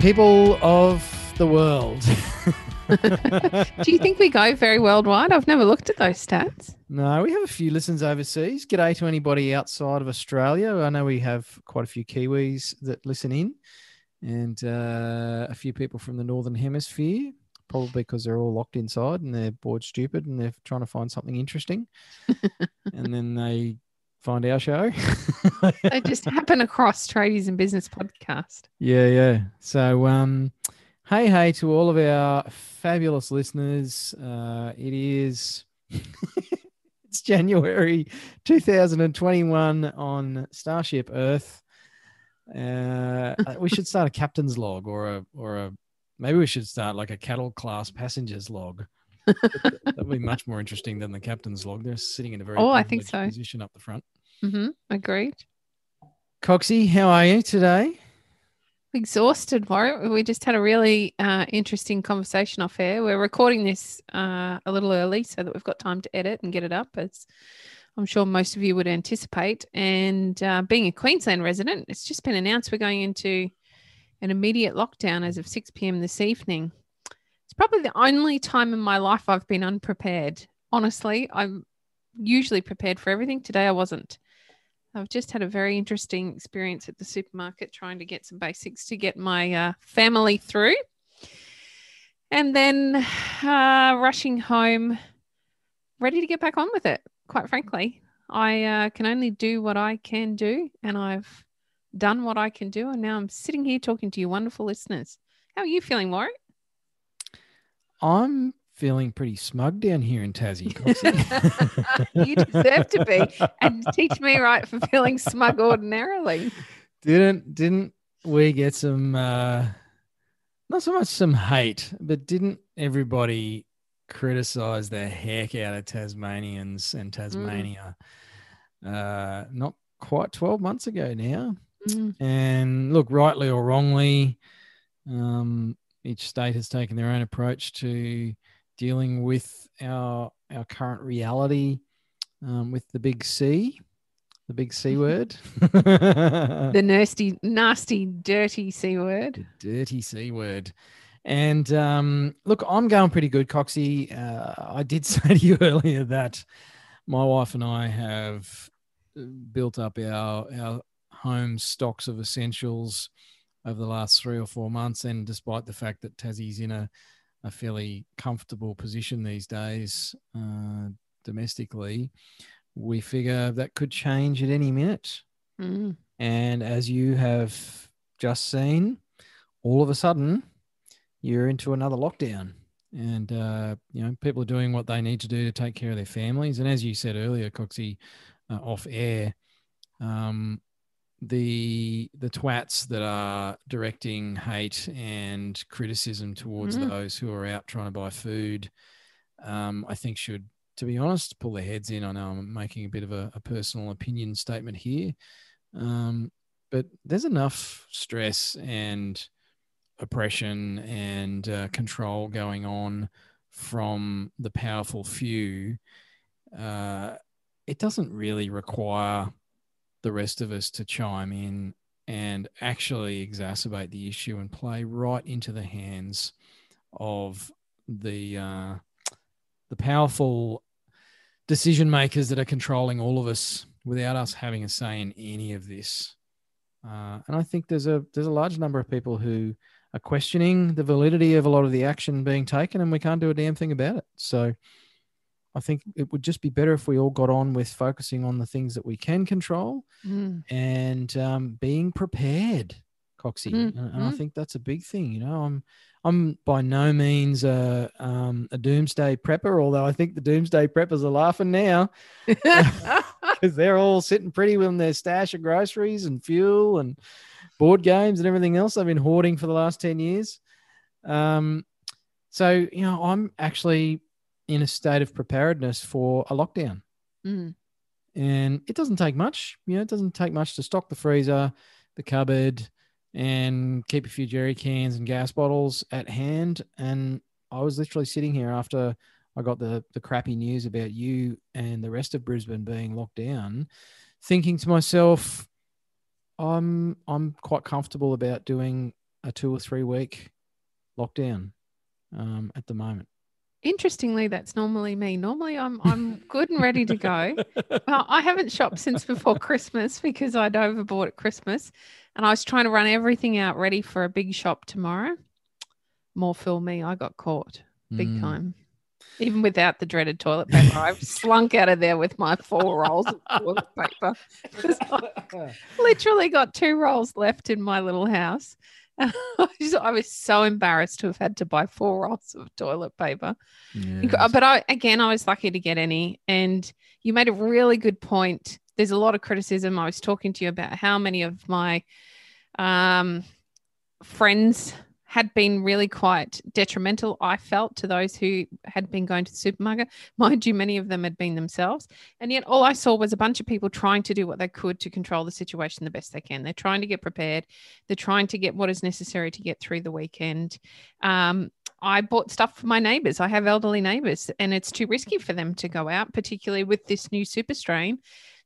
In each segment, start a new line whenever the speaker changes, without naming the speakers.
people of the world.
Do you think we go very worldwide? I've never looked at those stats.
No, we have a few listens overseas. G'day to anybody outside of Australia. I know we have quite a few Kiwis that listen in and uh, a few people from the Northern Hemisphere, probably because they're all locked inside and they're bored stupid and they're trying to find something interesting. and then they find our show.
they just happen across Tradies and Business podcast.
Yeah, yeah. So, um, hey, hey to all of our fabulous listeners. Uh, it is it's January 2021 on Starship Earth. Uh, we should start a captain's log or a or a maybe we should start like a cattle class passengers log. That'd be much more interesting than the captain's log. They're sitting in a very
oh, I think so.
position up the front.
Mm-hmm. Agreed.
Coxie, how are you today?
Exhausted, Warwick. We just had a really uh, interesting conversation off air. We're recording this uh, a little early so that we've got time to edit and get it up, as I'm sure most of you would anticipate. And uh, being a Queensland resident, it's just been announced we're going into an immediate lockdown as of 6 p.m. this evening. It's probably the only time in my life I've been unprepared. Honestly, I'm usually prepared for everything. Today I wasn't. I've just had a very interesting experience at the supermarket trying to get some basics to get my uh, family through. And then uh, rushing home, ready to get back on with it, quite frankly. I uh, can only do what I can do, and I've done what I can do. And now I'm sitting here talking to you, wonderful listeners. How are you feeling, Warwick?
I'm feeling pretty smug down here in Tassie.
you deserve to be, and teach me right for feeling smug ordinarily.
Didn't didn't we get some? uh Not so much some hate, but didn't everybody criticize the heck out of Tasmanians and Tasmania? Mm. Uh, not quite twelve months ago now, mm. and look, rightly or wrongly. Um, each state has taken their own approach to dealing with our our current reality um, with the big C, the big C mm-hmm. word,
the nasty, nasty, dirty C word,
the dirty C word. And um, look, I'm going pretty good, Coxie. Uh, I did say to you earlier that my wife and I have uh, built up our our home stocks of essentials over the last three or four months, and despite the fact that Tassie's in a a fairly comfortable position these days uh, domestically, we figure that could change at any minute. Mm. And as you have just seen, all of a sudden, you're into another lockdown. And, uh, you know, people are doing what they need to do to take care of their families. And as you said earlier, Coxie, uh, off air, um, the the twats that are directing hate and criticism towards mm. those who are out trying to buy food, um, I think should, to be honest, pull their heads in. I know I'm making a bit of a, a personal opinion statement here, um, but there's enough stress and oppression and uh, control going on from the powerful few. Uh, it doesn't really require the rest of us to chime in and actually exacerbate the issue and play right into the hands of the uh, the powerful decision makers that are controlling all of us without us having a say in any of this. Uh, and I think there's a there's a large number of people who are questioning the validity of a lot of the action being taken, and we can't do a damn thing about it. So I think it would just be better if we all got on with focusing on the things that we can control mm. and um, being prepared, Coxie. Mm. And, I think that's a big thing. You know, I'm I'm by no means a, um, a doomsday prepper, although I think the doomsday preppers are laughing now because they're all sitting pretty with their stash of groceries and fuel and board games and everything else I've been hoarding for the last ten years. Um, so you know, I'm actually in a state of preparedness for a lockdown,
Mm.
and it doesn't take much. You know, it doesn't take much to stock the freezer, the cupboard, and keep a few jerry cans and gas bottles at hand. And I was literally sitting here after I got the the crappy news about you and the rest of Brisbane being locked down, thinking to myself, I'm I'm quite comfortable about doing a two or three week lockdown um, at the moment.
Interestingly, that's normally me. Normally, I'm I'm good and ready to go. Well, I haven't shopped since before Christmas because I'd overbought at Christmas, and I was trying to run everything out ready for a big shop tomorrow. More fool me, I got caught big
Mm.
time. Even without the dreaded toilet paper, I've slunk out of there with my four rolls of toilet paper. Literally got two rolls left in my little house. I was- so embarrassed to have had to buy four rolls of toilet paper.
Yes.
But I again, I was lucky to get any. And you made a really good point. There's a lot of criticism. I was talking to you about how many of my um, friends had been really quite detrimental. I felt to those who had been going to the supermarket. Mind you, many of them had been themselves. And yet, all I saw was a bunch of people trying to do what they could to control the situation the best they can. They're trying to get prepared. They're trying to get what is necessary to get through the weekend. Um, I bought stuff for my neighbors. I have elderly neighbors, and it's too risky for them to go out, particularly with this new super strain.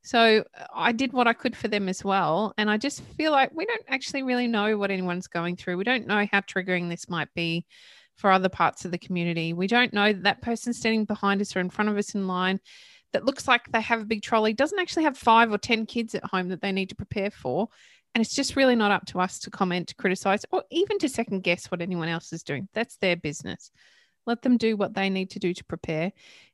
So I did what I could for them as well. And I just feel like we don't actually really know what anyone's going through. We don't know how triggering this might be for other parts of the community. We don't know that that person standing behind us or in front of us in line that looks like they have a big trolley doesn't actually have five or 10 kids at home that they need to prepare for. And it's just really not up to us to comment, to criticize, or even to second guess what anyone else is doing. That's their business. Let them do what they need to do to prepare.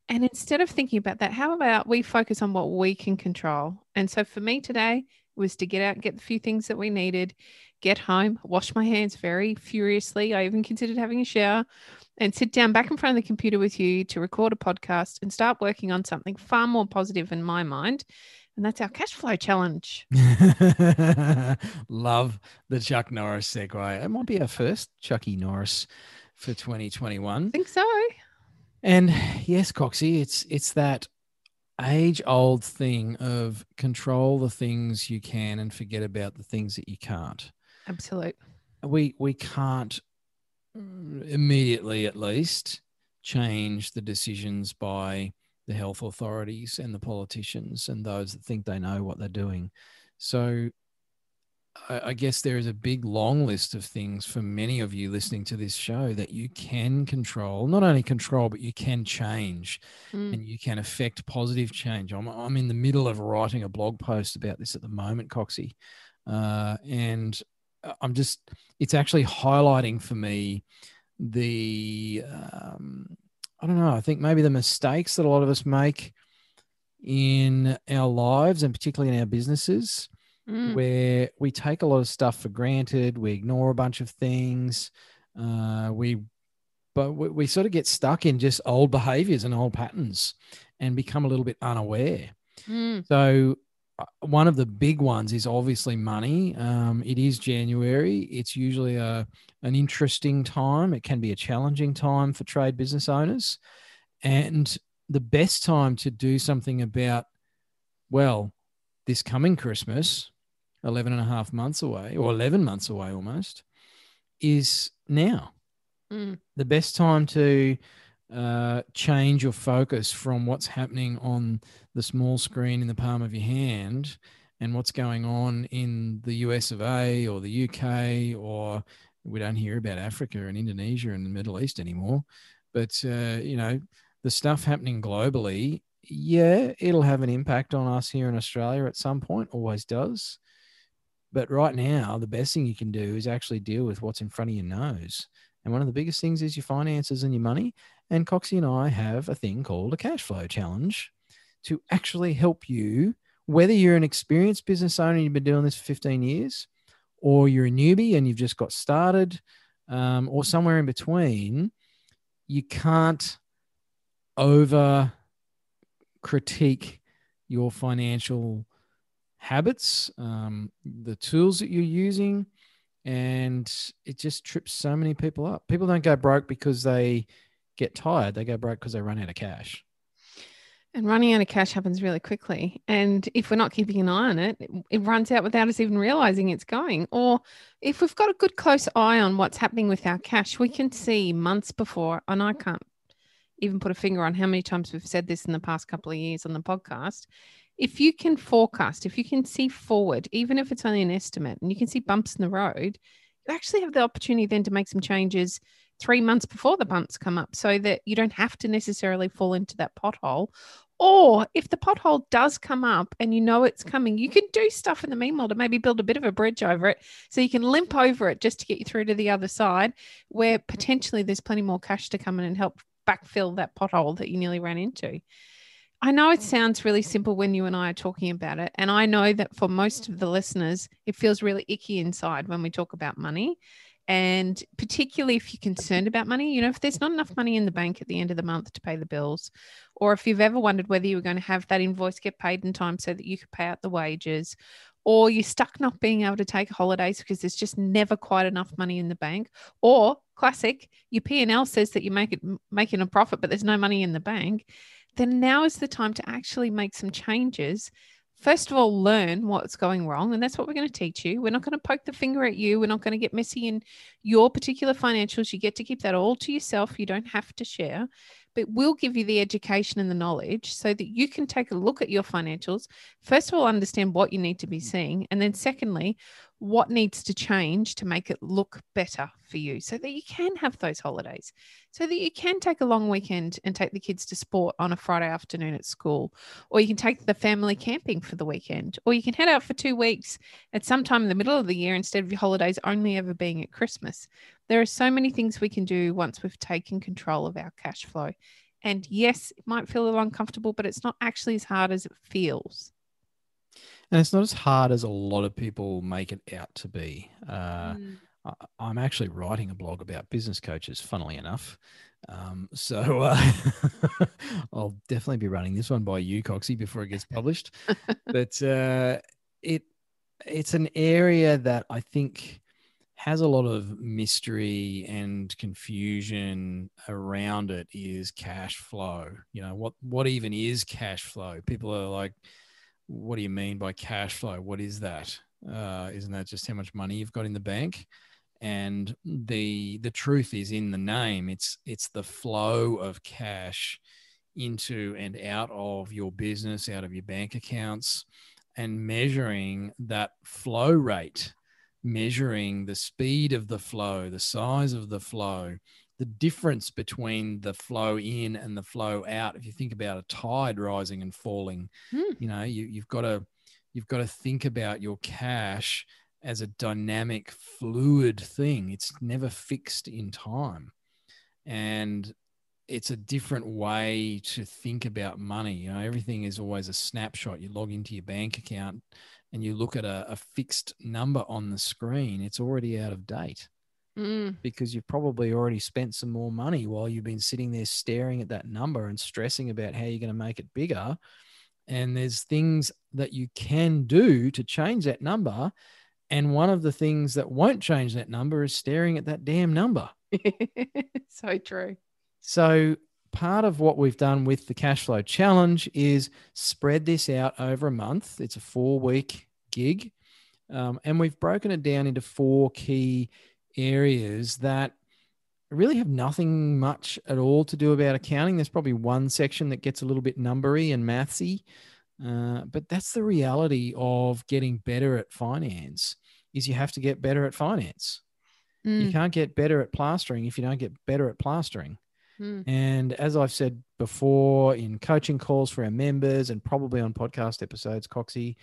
And instead of thinking about that, how about we focus on what we can control? And so for me today was to get out, get the few things that we needed, get home, wash my hands very furiously. I even considered having a shower and sit down back in front of the computer with you to record a podcast and start working on something far more positive in my mind. And that's our cash flow challenge.
Love the Chuck Norris segue. It might be our first Chucky Norris for 2021.
I think so.
And yes, Coxie, it's it's that age old thing of control the things you can and forget about the things that you can't.
Absolute.
We we can't mm, immediately at least change the decisions by the health authorities and the politicians and those that think they know what they're doing. So I, I guess there is a big long list of things for many of you listening to this show that you can control, not only control, but you can change
Mm.
and you can affect positive change. I'm, I'm in the middle of writing a blog post about this at the moment, Coxie. Uh, and I'm just, it's actually highlighting for me the, um, I don't know, I think maybe the mistakes that a lot of us make in our lives and particularly in our businesses
Mm.
where we take a lot of stuff for granted, we ignore a bunch of things, uh, we, but we, we sort of get stuck in just old behaviors and old patterns, and become a little bit unaware.
Mm.
So uh, one of the big ones is obviously money. Um, it is January. It's usually a an interesting time. It can be a challenging time for trade business owners, and the best time to do something about, well, this coming Christmas, 11 and a half months away, or 11 months away almost, is now.
Mm.
The best time to uh, change your focus from what's happening on the small screen in the palm of your hand and what's going on in the US of A or the UK, or we don't hear about Africa and Indonesia and the Middle East anymore. But, uh, you know, the stuff happening globally, yeah, it'll have an impact on us here in Australia at some point, always does. But right now, the best thing you can do is actually deal with what's in front of your nose. And one of the biggest things is your finances and your money. And Coxie and I have a thing called a cash flow challenge to actually help you, whether you're an experienced business owner and you've been doing this for 15 years, or you're a newbie and you've just got started, um, or somewhere in between, you can't over critique your financial habits, um, the tools that you're using, and it just trips so many people up. People don't go broke because they get tired; they go broke because they run out of cash.
And running out of cash happens really quickly. And if we're not keeping an eye on it, it, runs out without us even realizing it's going. Or if we've got a good close eye on what's happening with our cash, we can see months before. And I can't even put a finger on how many times we've said this in the past couple of years on the podcast. If you can forecast, if you can see forward, even if it's only an estimate, and you can see bumps in the road, you actually have the opportunity then to make some changes three months before the bumps come up so that you don't have to necessarily fall into that pothole. Or if the pothole does come up and you know it's coming, you can do stuff in the meanwhile to maybe build a bit of a bridge over it so you can limp over it just to get you through to the other side where potentially there's plenty more cash to come in and help backfill that pothole that you nearly ran into. I know it sounds really simple when you and I are talking about it. And I know that for most of the listeners, it feels really icky inside when we talk about money. And particularly if you're concerned about money, you know, if there's not enough money in the bank at the end of the month to pay the bills, or if you've ever wondered whether you were going to have that invoice get paid in time so that you could pay out the wages, or you're stuck not being able to take holidays because there's just never quite enough money in the bank, or classic, your P&L says that you're it making a profit, but there's no money in the bank, then now is the time to actually make some changes first of all, learn what's going wrong. And that's what we're going to teach you. We're not going to poke the finger at you. We're not going to get messy in your particular financials. You get to keep that all to yourself. You don't have to share but we'll give you the education and the knowledge so that you can take a look at your financials. First of all, understand what you need to be seeing. And then, secondly, what needs to change to make it look better for you so that you can have those holidays, so that you can take a long weekend and take the kids to sport on a Friday afternoon at school, or you can take the family camping for the weekend, or you can head out for two weeks at some time in the middle of the year instead of your holidays only ever being at Christmas. There are so many things we can do once we've taken control of our cash flow. And yes, it might feel a little uncomfortable, but it's not actually as hard as it feels.
And it's not as hard as a lot of people make it out to be. Uh, mm. I, am actually writing a blog about business coaches, funnily enough. Um, so uh, I'll definitely be running this one by you, Coxie, before it gets published. but uh, it it's an area that I think has a lot of mystery and confusion around it is cash flow. You know, what what even is cash flow? People are like, what do you mean by cash flow? What is that? Uh, isn't that just how much money you've got in the bank? And the the truth is in the name. It's it's the flow of cash into and out of your business, out of your bank accounts, and measuring that flow rate measuring the speed of the flow, the size of the flow, the difference between the flow in and the flow out. If you think about a tide rising and falling, mm. you know, you, you've got to you've got to think about your cash as a dynamic, fluid thing. It's never fixed in time. And it's a different way to think about money. You know, everything is always a snapshot. You log into your bank account and you look at a, a fixed number on the screen, it's already out of date
mm.
because you've probably already spent some more money while you've been sitting there staring at that number and stressing about how you're going to make it bigger. And there's things that you can do to change that number. And one of the things that won't change that number is staring at that damn number.
so true.
So part of what we've done with the cash flow challenge is spread this out over a month. It's a four week gig. Um, and we've broken it down into four key areas that really have nothing much at all to do about accounting. There's probably one section that gets a little bit numbery and mathsy, uh, but that's the reality of getting better at finance. Is you have to get better at finance. Mm. You can't get better at plastering if you don't get better at plastering.
Hmm.
And as I've said before in coaching calls for our members and probably on podcast episodes, Coxie,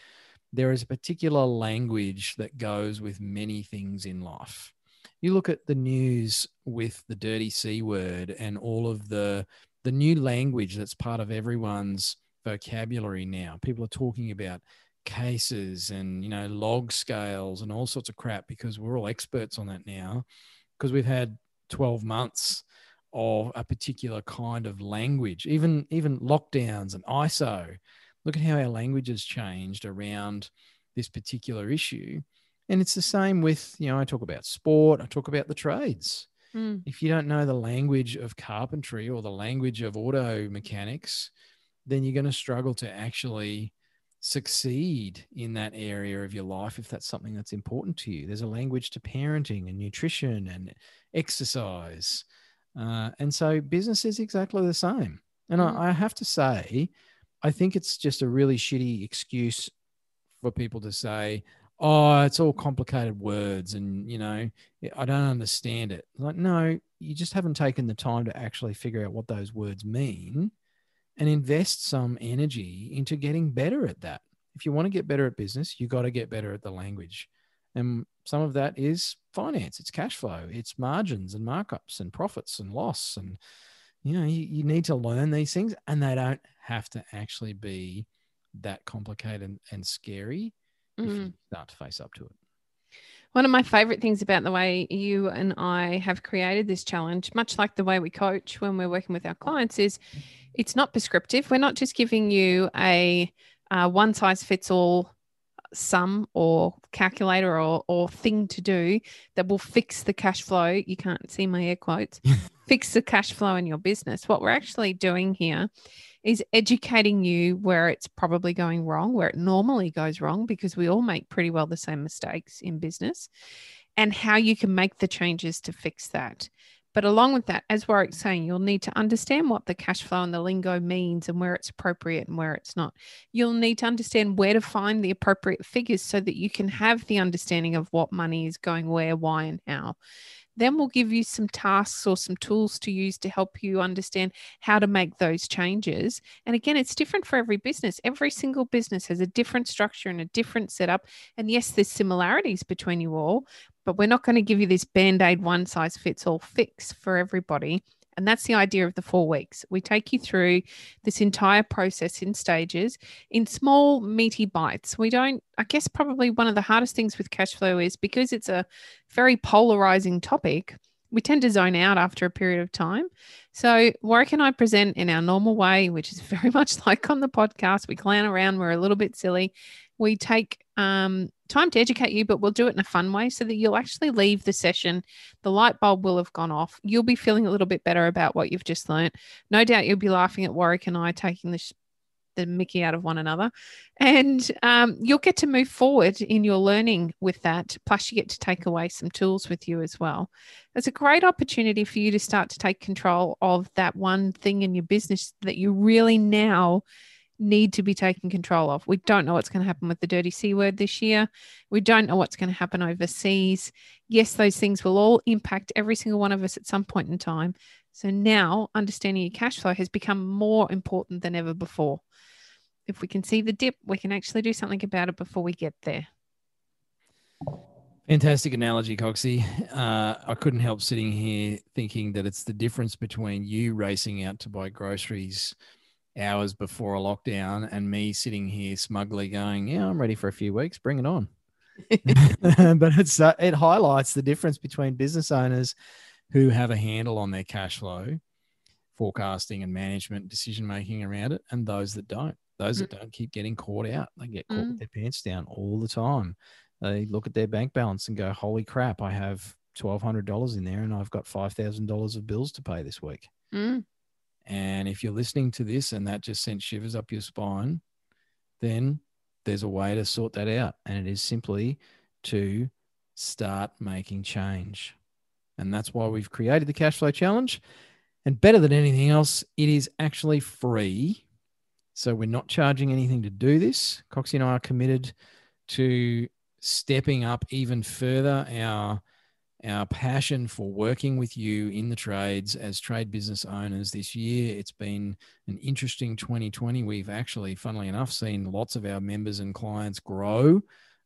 there is a particular language that goes with many things in life. You look at the news with the dirty C word and all of the the new language that's part of everyone's vocabulary now. People are talking about cases and you know log scales and all sorts of crap because we're all experts on that now because we've had 12 months of a particular kind of language, even even lockdowns and ISO. Look at how our language has changed around this particular issue. And it's the same with, you know, I talk about sport, I talk about the trades.
Mm.
If you don't know the language of carpentry or the language of auto mechanics, then you're going to struggle to actually succeed in that area of your life if that's something that's important to you. There's a language to parenting and nutrition and exercise. Uh, and so business is exactly the same. And
Mhm.
I, I have to say, I think it's just a really shitty excuse for people to say, oh, it's all complicated words and, you know, I don't understand it. Like, no, you just haven't taken the time to actually figure out what those words mean and invest some energy into getting better at that. If you want to get better at business, you got to get better at the language. And some of that is finance, it's cash flow, it's margins and markups and profits and loss. And, you know, you, you need to learn these things and they don't have to actually be that complicated and, and scary
Mm.
start to face up to it.
One of my favorite things about the way you and I have created this challenge, much like the way we coach when we're working with our clients, is it's not prescriptive. We're not just giving you a, uh one size fits all sum or calculator or, or thing to do that will fix the cash flow. You can't see my air quotes, fix the cash flow in your business. What we're actually doing here is educating you where it's probably going wrong, where it normally goes wrong, because we all make pretty well the same mistakes in business, and how you can make the changes to fix that. But along with that, as Warwick's saying, you'll need to understand what the cash flow and the lingo means and where it's appropriate and where it's not. You'll need to understand where to find the appropriate figures so that you can have the understanding of what money is going where, why, and how. Then we'll give you some tasks or some tools to use to help you understand how to make those changes. And again, it's different for every business. Every single business has a different structure and a different setup. And yes, there's similarities between you all, but we're not going to give you this band aid one size fits all fix for everybody. And that's the idea of the four weeks. We take you through this entire process in stages, in small, meaty bites. We don't, I guess, probably one of the hardest things with cash flow is because it's a very polarizing topic, we tend to zone out after a period of time. So, Warwick and I present in our normal way, which is very much like on the podcast. We clown around, we're a little bit silly. We take um, time to educate you, but we'll do it in a fun way so that you'll actually leave the session. The light bulb will have gone off. You'll be feeling a little bit better about what you've just learned. No doubt you'll be laughing at Warwick and I taking the, sh- the Mickey out of one another. And um, you'll get to move forward in your learning with that. Plus, you get to take away some tools with you as well. It's a great opportunity for you to start to take control of that one thing in your business that you really now need to be taking control of. We don't know what's going to happen with the dirty C word this year. We don't know what's going to happen overseas. Yes, those things will all impact every single one of us at some point in time. So now understanding your cash flow has become more important than ever before. If we can see the dip, we can actually do something about it before we get there.
Fantastic analogy, Coxie. Uh, I couldn't help sitting here thinking that it's the difference between you racing out to buy groceries hours before a lockdown and me sitting here smugly going, "Yeah, I'm ready for a few weeks. Bring it on." but it's uh, it highlights the difference between business owners who have a handle on their cash flow, forecasting and management decision making around it, and those that don't. Those that don't keep getting caught out. They get caught
Mm.
with their pants down all the time. They look at their bank balance and go, "Holy crap! I have twelve hundred dollars in there, and I've got five thousand dollars of bills to pay this week."
Mm.
And if you're listening to this and that just sent shivers up your spine, then there's a way to sort that out. And it is simply to start making change. And that's why we've created the cash flow challenge. And better than anything else, it is actually free. So we're not charging anything to do this. Coxie and I are committed to stepping up even further our our passion for working with you in the trades as trade business owners this year. It's been an interesting 2020. We've actually, funnily enough, seen lots of our members and clients grow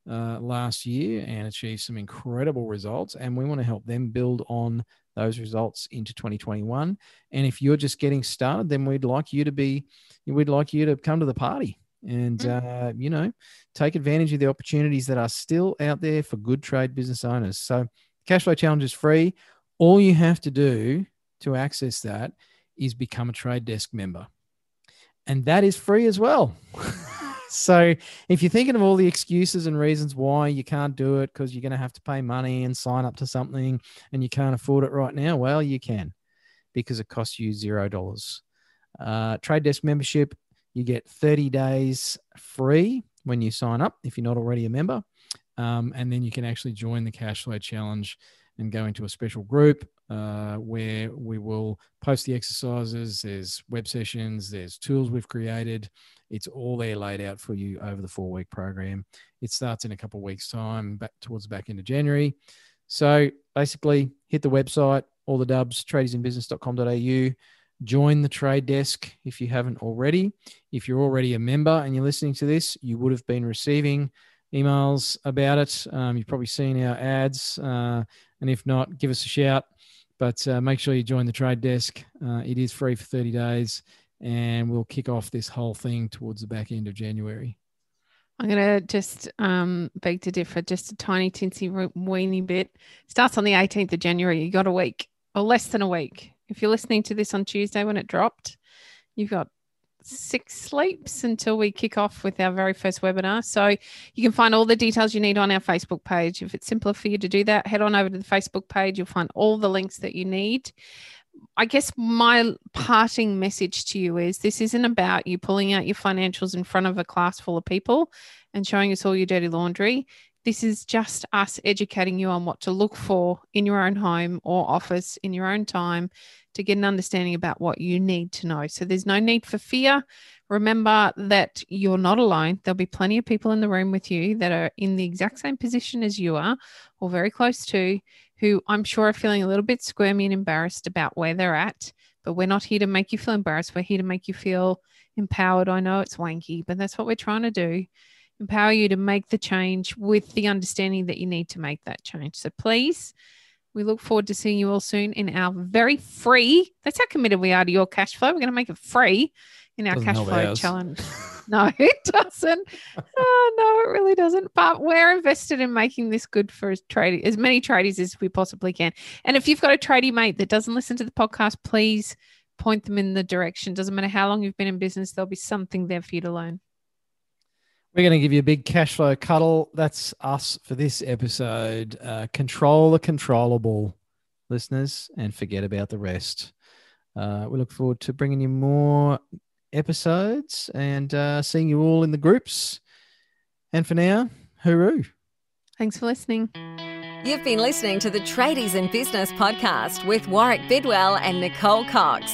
uh, last year and achieve some incredible results. And we want to help them build on those results into 2021. And if you're just getting started, then we'd like you to be, we'd like you to come to the party and uh, you know take advantage of the opportunities that are still out there for good trade business owners. So Cashflow Challenge is free. All you have to do to access that is become a trade desk member. And that is free as well. so if you're thinking of all the excuses and reasons why you can't do it because you're going to have to pay money and sign up to something and you can't afford it right now, well, you can because it costs you zero dollars. Uh, Trade Desk membership, you get 30 days free when you sign up if you're not already a member. Um, and then you can actually join the cash flow challenge and go into a special group uh, where we will post the exercises. There's web sessions, there's tools we've created. It's all there laid out for you over the four week program. It starts in a couple of weeks' time, back towards the back end of January. So basically, hit the website, all the dubs, tradiesinbusiness.com.au. Join the trade desk if you haven't already. If you're already a member and you're listening to this, you would have been receiving emails about it. Um, you've probably seen our ads. Uh, and if not, give us a shout. But uh, make sure you join the trade desk. Uh, it is free for 30 days, and we'll kick off this whole thing towards the back end of January.
I'm going to just um, beg to differ just a tiny, tinsy, weeny bit. Starts on the 18th of January. You got a week or less than a week. If you're listening to this on Tuesday when it dropped, you've got six sleeps until we kick off with our very first webinar. So you can find all the details you need on our Facebook page. If it's simpler for you to do that, head on over to the Facebook page. You'll find all the links that you need. I guess my parting message to you is this isn't about you pulling out your financials in front of a class full of people and showing us all your dirty laundry. This is just us educating you on what to look for in your own home or office in your own time to get an understanding about what you need to know. So there's no need for fear. Remember that you're not alone. There'll be plenty of people in the room with you that are in the exact same position as you are or very close to, who I'm sure are feeling a little bit squirmy and embarrassed about where they're at. But we're not here to make you feel embarrassed. We're here to make you feel empowered. I know it's wanky, but that's what we're trying to do empower you to make the change with the understanding that you need to make that change. So please we look forward to seeing you all soon in our very free. That's how committed we are to your cash flow. We're going to make it free in our
Doesn't
cash flow
ours.
challenge. no, it doesn't. Oh, no, it really doesn't. But we're invested in making this good for as trade as many tradies as we possibly can. And if you've got a tradie mate that doesn't listen to the podcast, please point them in the direction. Doesn't matter how long you've been in business, there'll be something there for you to learn.
We're going to give you a big cash flow cuddle. That's us for this episode. Uh, control the controllable, listeners, and forget about the rest. Uh, we look forward to bringing you more episodes and uh, seeing you all in the groups. And for now, hooroo.
Thanks for listening.
You've been listening to the Tradies in Business podcast with Warwick Bidwell and Nicole Cox.